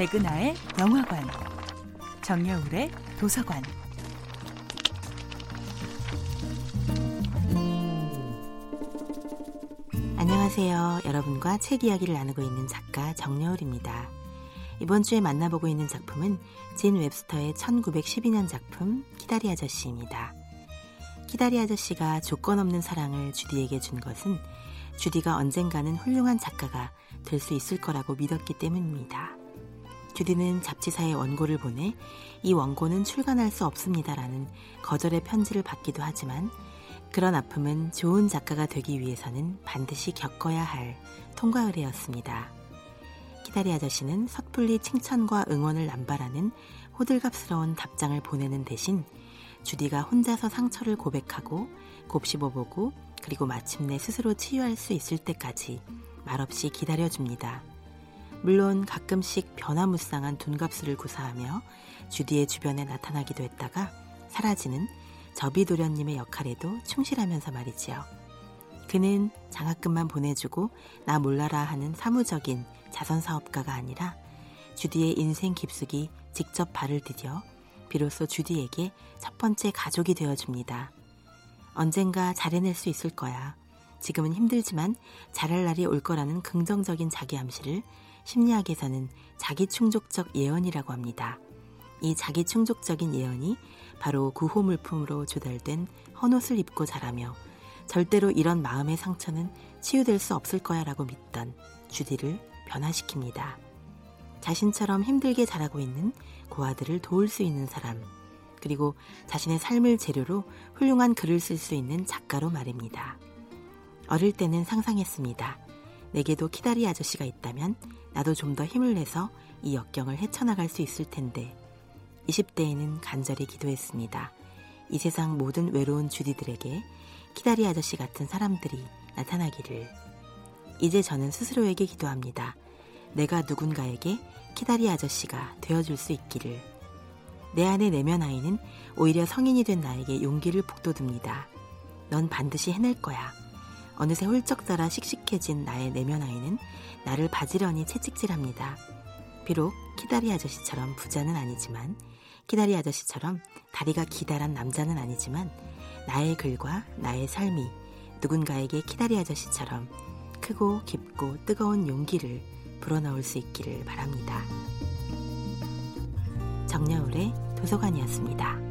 백은하의 영화관, 정여울의 도서관. 안녕하세요. 여러분과 책 이야기를 나누고 있는 작가 정여울입니다. 이번 주에 만나보고 있는 작품은 진 웹스터의 1912년 작품 키다리 아저씨입니다. 키다리 아저씨가 조건 없는 사랑을 주디에게 준 것은 주디가 언젠가는 훌륭한 작가가 될 수 있을 거라고 믿었기 때문입니다. 주디는 잡지사에 원고를 보내 이 원고는 출간할 수 없습니다라는 거절의 편지를 받기도 하지만 그런 아픔은 좋은 작가가 되기 위해서는 반드시 겪어야 할 통과 의례였습니다. 키다리 아저씨는 섣불리 칭찬과 응원을 남발하는 호들갑스러운 답장을 보내는 대신 주디가 혼자서 상처를 고백하고 곱씹어보고 그리고 마침내 스스로 치유할 수 있을 때까지 말없이 기다려줍니다. 물론 가끔씩 변화무쌍한 둔갑술을 구사하며 주디의 주변에 나타나기도 했다가 사라지는 저비도련님의 역할에도 충실하면서 말이지요. 그는 장학금만 보내주고 나 몰라라 하는 사무적인 자선사업가가 아니라 주디의 인생 깊숙이 직접 발을 디뎌 비로소 주디에게 첫 번째 가족이 되어줍니다. 언젠가 잘해낼 수 있을 거야. 지금은 힘들지만 잘할 날이 올 거라는 긍정적인 자기 암시를 심리학에서는 자기 충족적 예언이라고 합니다. 이 자기 충족적인 예언이 바로 구호 물품으로 조달된 헌옷을 입고 자라며 절대로 이런 마음의 상처는 치유될 수 없을 거야 라고 믿던 주디를 변화시킵니다. 자신처럼 힘들게 자라고 있는 고아들을 도울 수 있는 사람, 그리고 자신의 삶을 재료로 훌륭한 글을 쓸 수 있는 작가로 말입니다. 어릴 때는 상상했습니다. 내게도 키다리 아저씨가 있다면 나도 좀 더 힘을 내서 이 역경을 헤쳐나갈 수 있을 텐데 20대에는 간절히 기도했습니다. 이 세상 모든 외로운 주디들에게 키다리 아저씨 같은 사람들이 나타나기를. 이제 저는 스스로에게 기도합니다. 내가 누군가에게 키다리 아저씨가 되어줄 수 있기를. 내 안의 내면 아이는 오히려 성인이 된 나에게 용기를 북돋웁니다. 넌 반드시 해낼 거야. 어느새 훌쩍 자라 씩씩해진 나의 내면 아이는 나를 바지런히 채찍질합니다. 비록 키다리 아저씨처럼 부자는 아니지만 키다리 아저씨처럼 다리가 기다란 남자는 아니지만 나의 글과 나의 삶이 누군가에게 키다리 아저씨처럼 크고 깊고 뜨거운 용기를 불어넣을 수 있기를 바랍니다. 정여울의 도서관이었습니다.